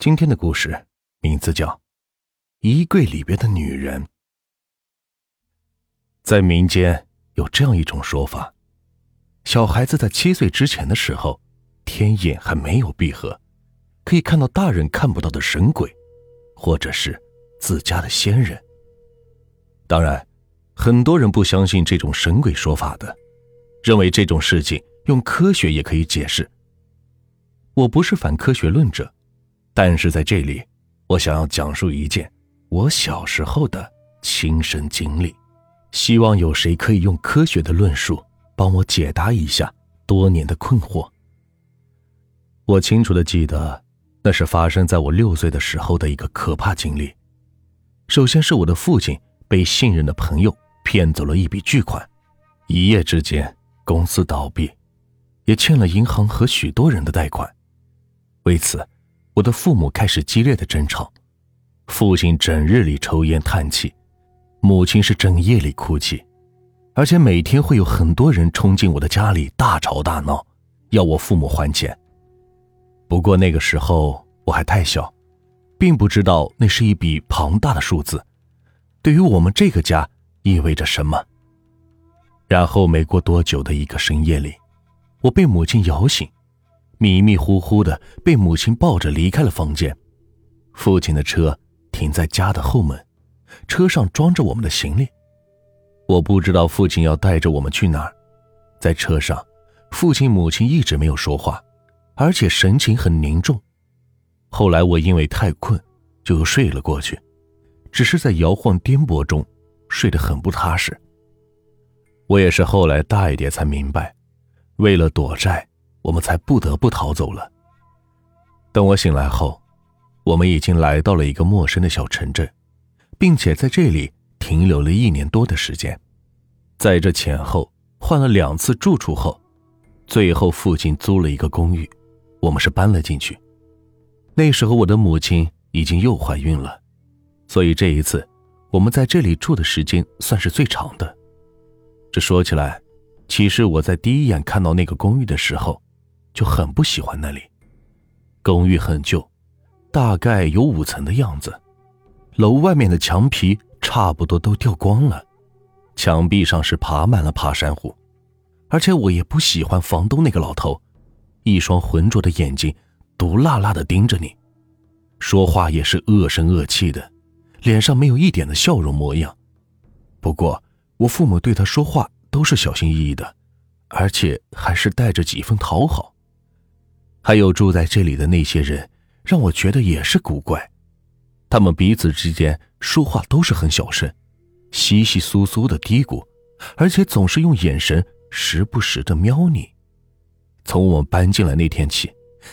今天的故事名字叫《衣柜里边的女人》。在民间有这样一种说法：小孩子在七岁之前的时候，天眼还没有闭合，可以看到大人看不到的神鬼，或者是自家的仙人。当然，很多人不相信这种神鬼说法的，认为这种事情用科学也可以解释。我不是反科学论者。但是在这里，我想要讲述一件我小时候的亲身经历，希望有谁可以用科学的论述帮我解答一下多年的困惑。我清楚的记得，那是发生在我六岁的时候的一个可怕经历。首先是我的父亲被信任的朋友骗走了一笔巨款，一夜之间公司倒闭，也欠了银行和许多人的贷款，为此。我的父母开始激烈的争吵，父亲整日里抽烟叹气，母亲是整夜里哭泣，而且每天会有很多人冲进我的家里大吵大闹，要我父母还钱。不过那个时候我还太小，并不知道那是一笔庞大的数字，对于我们这个家意味着什么。然后没过多久的一个深夜里，我被母亲摇醒。迷迷糊糊的被母亲抱着离开了房间，父亲的车停在家的后门，车上装着我们的行李。我不知道父亲要带着我们去哪儿，在车上，父亲母亲一直没有说话，而且神情很凝重。后来我因为太困，就睡了过去，只是在摇晃颠簸中睡得很不踏实。我也是后来大一点才明白，为了躲债。我们才不得不逃走了。等我醒来后，我们已经来到了一个陌生的小城镇，并且在这里停留了一年多的时间。在这前后换了两次住处后，最后父亲租了一个公寓，我们是搬了进去。那时候我的母亲已经又怀孕了，所以这一次我们在这里住的时间算是最长的。这说起来，其实我在第一眼看到那个公寓的时候。就很不喜欢那里，公寓很旧，大概有五层的样子，楼外面的墙皮差不多都掉光了，墙壁上是爬满了爬山虎，而且我也不喜欢房东那个老头，一双浑浊的眼睛毒辣辣的盯着你，说话也是恶声恶气的，脸上没有一点的笑容模样。不过我父母对他说话都是小心翼翼的，而且还是带着几分讨好。还有住在这里的那些人，让我觉得也是古怪。他们彼此之间说话都是很小声，稀稀疏疏的嘀咕，而且总是用眼神时不时的瞄你。从我们搬进来那天起，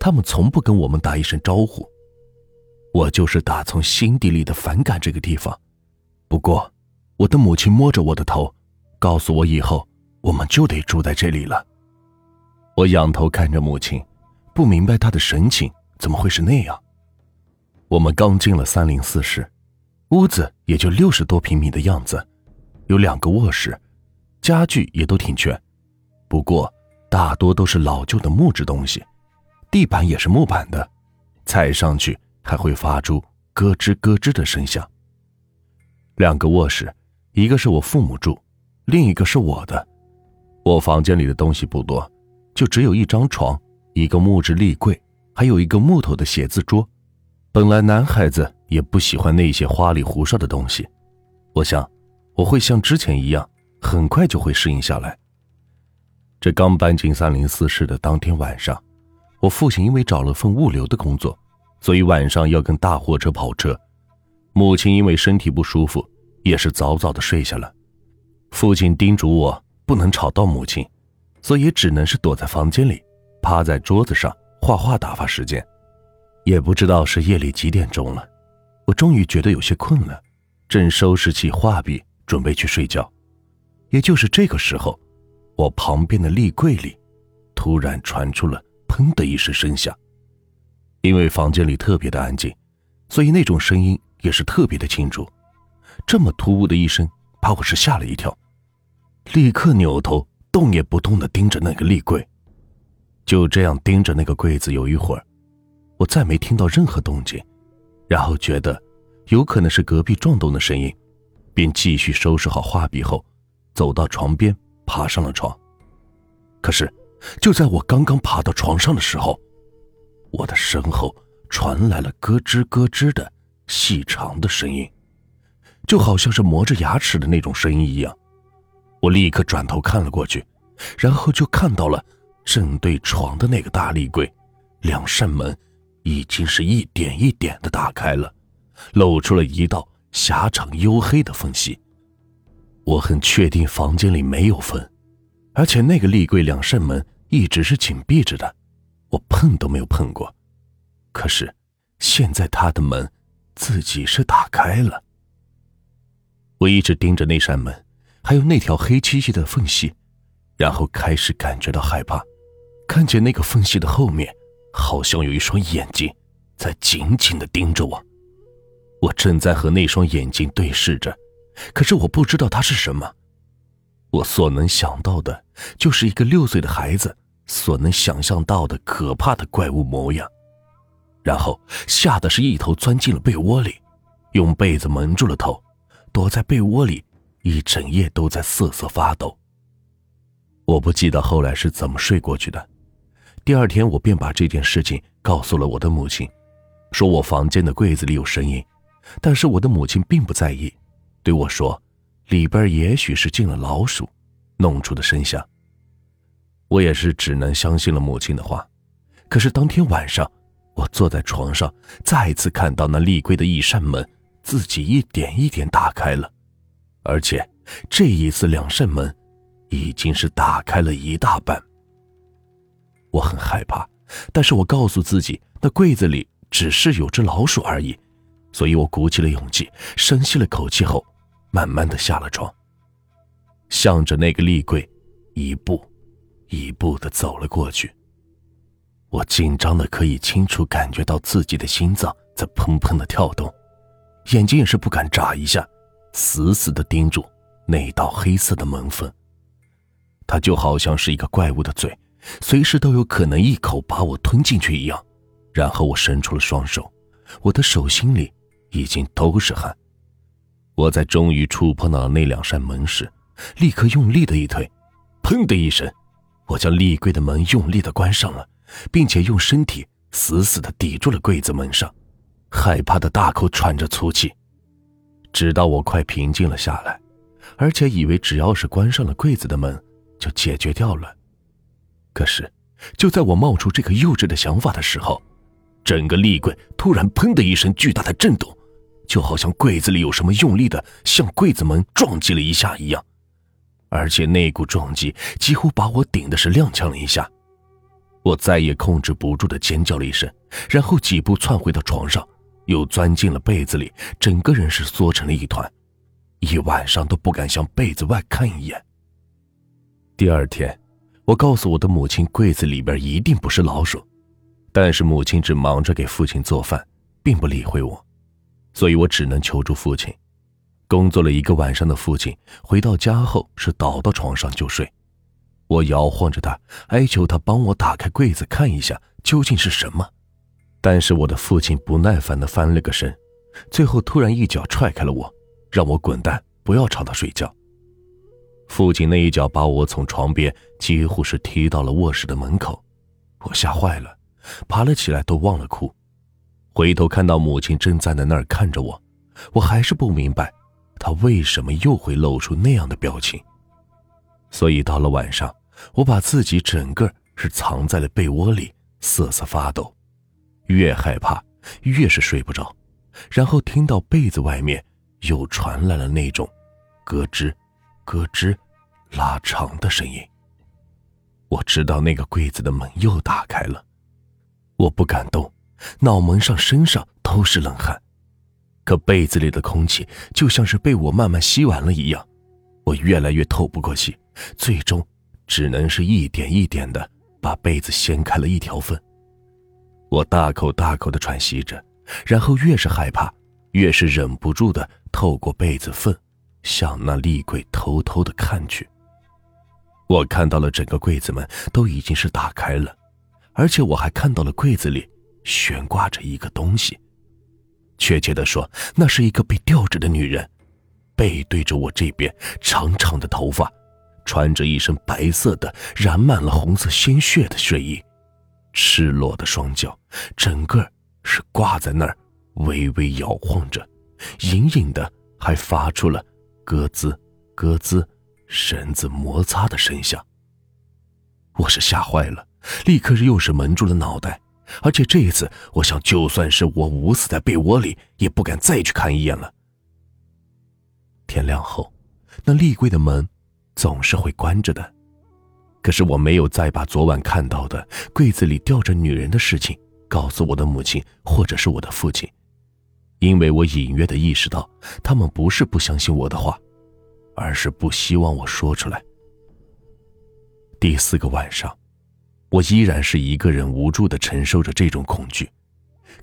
他们从不跟我们打一声招呼。我就是打从心底里的反感这个地方。不过，我的母亲摸着我的头，告诉我以后我们就得住在这里了。我仰头看着母亲。不明白他的神情怎么会是那样。我们刚进了三零四室，屋子也就六十多平米的样子，有两个卧室，家具也都挺全，不过大多都是老旧的木质东西，地板也是木板的，踩上去还会发出咯吱咯吱的声响。两个卧室，一个是我父母住，另一个是我的。我房间里的东西不多，就只有一张床。一个木质立柜，还有一个木头的写字桌。本来男孩子也不喜欢那些花里胡哨的东西，我想我会像之前一样，很快就会适应下来。这刚搬进三零四室的当天晚上，我父亲因为找了份物流的工作，所以晚上要跟大货车跑车。母亲因为身体不舒服，也是早早的睡下了。父亲叮嘱我不能吵到母亲，所以只能是躲在房间里。趴在桌子上画画打发时间，也不知道是夜里几点钟了，我终于觉得有些困了，正收拾起画笔准备去睡觉，也就是这个时候，我旁边的立柜里突然传出了“砰”的一声声响，因为房间里特别的安静，所以那种声音也是特别的清楚。这么突兀的一声，把我是吓了一跳，立刻扭头动也不动的盯着那个立柜。就这样盯着那个柜子有一会儿，我再没听到任何动静，然后觉得有可能是隔壁撞动的声音，便继续收拾好画笔后，走到床边，爬上了床。可是，就在我刚刚爬到床上的时候，我的身后传来了咯吱咯吱的细长的声音，就好像是磨着牙齿的那种声音一样。我立刻转头看了过去，然后就看到了正对床的那个大立柜，两扇门已经是一点一点的打开了，露出了一道狭长黝黑的缝隙。我很确定房间里没有风，而且那个立柜两扇门一直是紧闭着的，我碰都没有碰过。可是现在他的门自己是打开了，我一直盯着那扇门。还有那条黑漆漆的缝隙，然后开始感觉到害怕，看见那个缝隙的后面，好像有一双眼睛在紧紧的盯着我。我正在和那双眼睛对视着，可是我不知道它是什么。我所能想到的，就是一个六岁的孩子所能想象到的可怕的怪物模样，然后吓得是一头钻进了被窝里，用被子蒙住了头，躲在被窝里。一整夜都在瑟瑟发抖。我不记得后来是怎么睡过去的。第二天，我便把这件事情告诉了我的母亲，说我房间的柜子里有声音，但是我的母亲并不在意，对我说，里边也许是进了老鼠，弄出的声响。我也是只能相信了母亲的话。可是当天晚上，我坐在床上，再次看到那立柜的一扇门自己一点一点打开了。而且，这一次两扇门已经是打开了一大半。我很害怕，但是我告诉自己，那柜子里只是有只老鼠而已，所以我鼓起了勇气，深吸了口气后，慢慢的下了床，向着那个立柜，一步，一步的走了过去。我紧张的可以清楚感觉到自己的心脏在砰砰的跳动，眼睛也是不敢眨一下。死死的盯住那道黑色的门缝，它就好像是一个怪物的嘴，随时都有可能一口把我吞进去一样。然后我伸出了双手，我的手心里已经都是汗。我在终于触碰到了那两扇门时，立刻用力的一推，砰的一声，我将立柜的门用力的关上了，并且用身体死死的抵住了柜子门上，害怕的大口喘着粗气。直到我快平静了下来，而且以为只要是关上了柜子的门，就解决掉了。可是，就在我冒出这个幼稚的想法的时候，整个立柜突然“砰”的一声巨大的震动，就好像柜子里有什么用力的向柜子门撞击了一下一样，而且那股撞击几乎把我顶的是踉跄了一下。我再也控制不住的尖叫了一声，然后几步窜回到床上。又钻进了被子里，整个人是缩成了一团，一晚上都不敢向被子外看一眼。第二天，我告诉我的母亲，柜子里边一定不是老鼠，但是母亲只忙着给父亲做饭，并不理会我，所以我只能求助父亲。工作了一个晚上的父亲回到家后是倒到床上就睡，我摇晃着他，哀求他帮我打开柜子看一下究竟是什么。但是我的父亲不耐烦地翻了个身，最后突然一脚踹开了我，让我滚蛋，不要吵他睡觉。父亲那一脚把我从床边几乎是踢到了卧室的门口，我吓坏了，爬了起来都忘了哭。回头看到母亲正站在那儿看着我，我还是不明白，她为什么又会露出那样的表情。所以到了晚上，我把自己整个是藏在了被窝里，瑟瑟发抖。越害怕，越是睡不着，然后听到被子外面又传来了那种咯吱、咯吱、拉长的声音。我知道那个柜子的门又打开了，我不敢动，脑门上、身上都是冷汗，可被子里的空气就像是被我慢慢吸完了一样，我越来越透不过气，最终只能是一点一点的把被子掀开了一条缝。我大口大口的喘息着，然后越是害怕，越是忍不住的透过被子缝，向那立柜偷偷的看去。我看到了整个柜子门都已经是打开了，而且我还看到了柜子里悬挂着一个东西。确切的说，那是一个被吊着的女人，背对着我这边，长长的头发，穿着一身白色的、染满了红色鲜血的睡衣，赤裸的双脚，整个是挂在那儿，微微摇晃着，隐隐的还发出了咯吱咯吱绳子摩擦的声响。我是吓坏了，立刻又是蒙住了脑袋。而且这一次，我想，就算是我捂死在被窝里，也不敢再去看一眼了。天亮后，那立柜的门总是会关着的。可是我没有再把昨晚看到的柜子里吊着女人的事情告诉我的母亲或者是我的父亲，因为我隐约的意识到，他们不是不相信我的话，而是不希望我说出来。第四个晚上。我依然是一个人无助的承受着这种恐惧，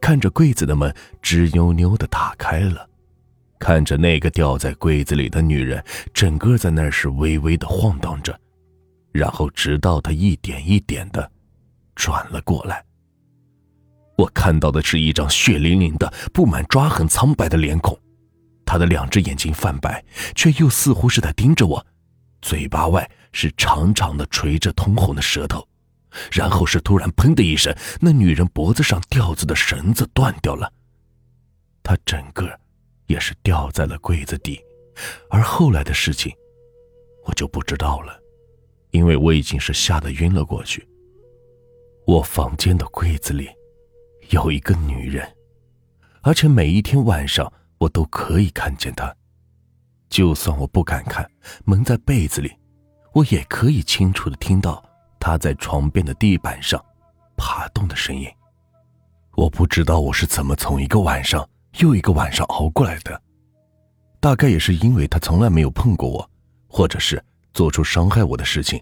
看着柜子的门吱扭扭的打开了，看着那个吊在柜子里的女人整个在那是微微的晃荡着，然后直到她一点一点的转了过来。我看到的是一张血淋淋的、布满抓痕、苍白的脸孔，他的两只眼睛泛白，却又似乎是在盯着我，嘴巴外是长长的垂着通红的舌头。然后是突然，砰的一声，那女人脖子上吊着的绳子断掉了，她整个也是掉在了柜子底，而后来的事情，我就不知道了，因为我已经是吓得晕了过去。我房间的柜子里有一个女人，而且每一天晚上我都可以看见她，就算我不敢看，蒙在被子里，我也可以清楚的听到。她在床边的地板上爬动的声音，我不知道我是怎么从一个晚上又一个晚上熬过来的。大概也是因为她从来没有碰过我，或者是做出伤害我的事情，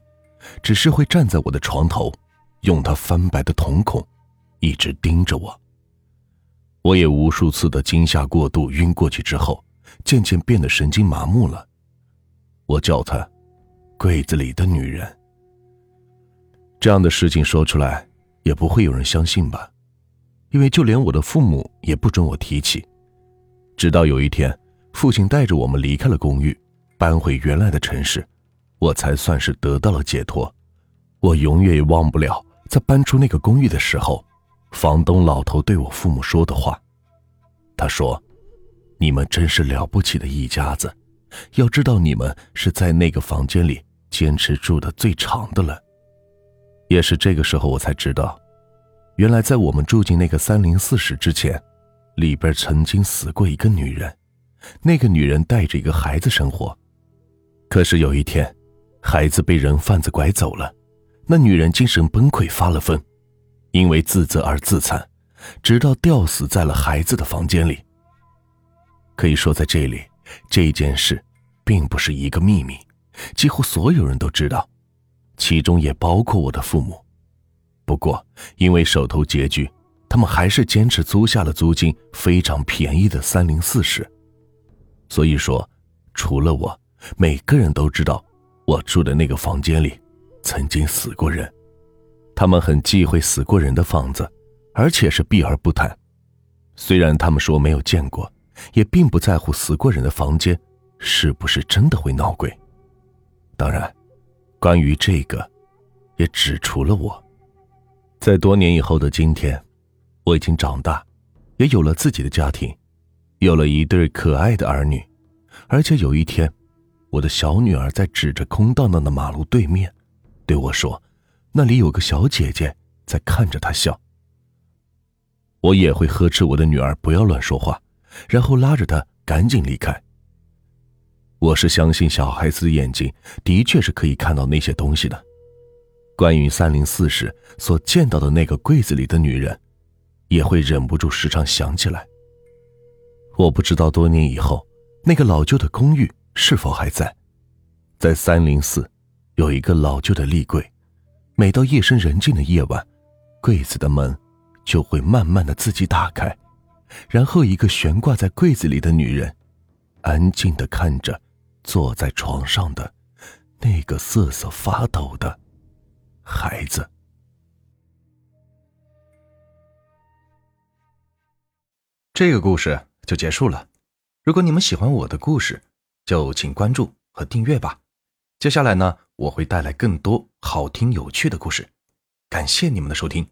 只是会站在我的床头，用她翻白的瞳孔一直盯着我。我也无数次的惊吓过度晕过去之后，渐渐变得神经麻木了。我叫她“柜子里的女人”。这样的事情说出来，也不会有人相信吧？因为就连我的父母也不准我提起。直到有一天，父亲带着我们离开了公寓，搬回原来的城市，我才算是得到了解脱。我永远也忘不了在搬出那个公寓的时候，房东老头对我父母说的话。他说：“你们真是了不起的一家子，要知道你们是在那个房间里坚持住的最长的了。”也是这个时候，我才知道，原来在我们住进那个三零四室之前，里边曾经死过一个女人。那个女人带着一个孩子生活，可是有一天，孩子被人贩子拐走了，那女人精神崩溃发了疯，因为自责而自残，直到吊死在了孩子的房间里。可以说，在这里，这件事并不是一个秘密，几乎所有人都知道。其中也包括我的父母，不过因为手头拮据，他们还是坚持租下了租金非常便宜的三零四室。所以说，除了我，每个人都知道我住的那个房间里曾经死过人。他们很忌讳死过人的房子，而且是避而不谈。虽然他们说没有见过，也并不在乎死过人的房间是不是真的会闹鬼。当然。关于这个，也只除了我，在多年以后的今天，我已经长大，也有了自己的家庭，有了一对可爱的儿女，而且有一天，我的小女儿在指着空荡荡的马路对面，对我说：“那里有个小姐姐在看着他笑。”我也会呵斥我的女儿不要乱说话，然后拉着她赶紧离开。我是相信小孩子的眼睛的确是可以看到那些东西的。关于三零四室所见到的那个柜子里的女人，也会忍不住时常想起来。我不知道多年以后那个老旧的公寓是否还在。在三零四，有一个老旧的立柜，每到夜深人静的夜晚，柜子的门就会慢慢的自己打开，然后一个悬挂在柜子里的女人，安静的看着。坐在床上的那个瑟瑟发抖的孩子。这个故事就结束了。如果你们喜欢我的故事，就请关注和订阅吧。接下来呢，我会带来更多好听有趣的故事。感谢你们的收听。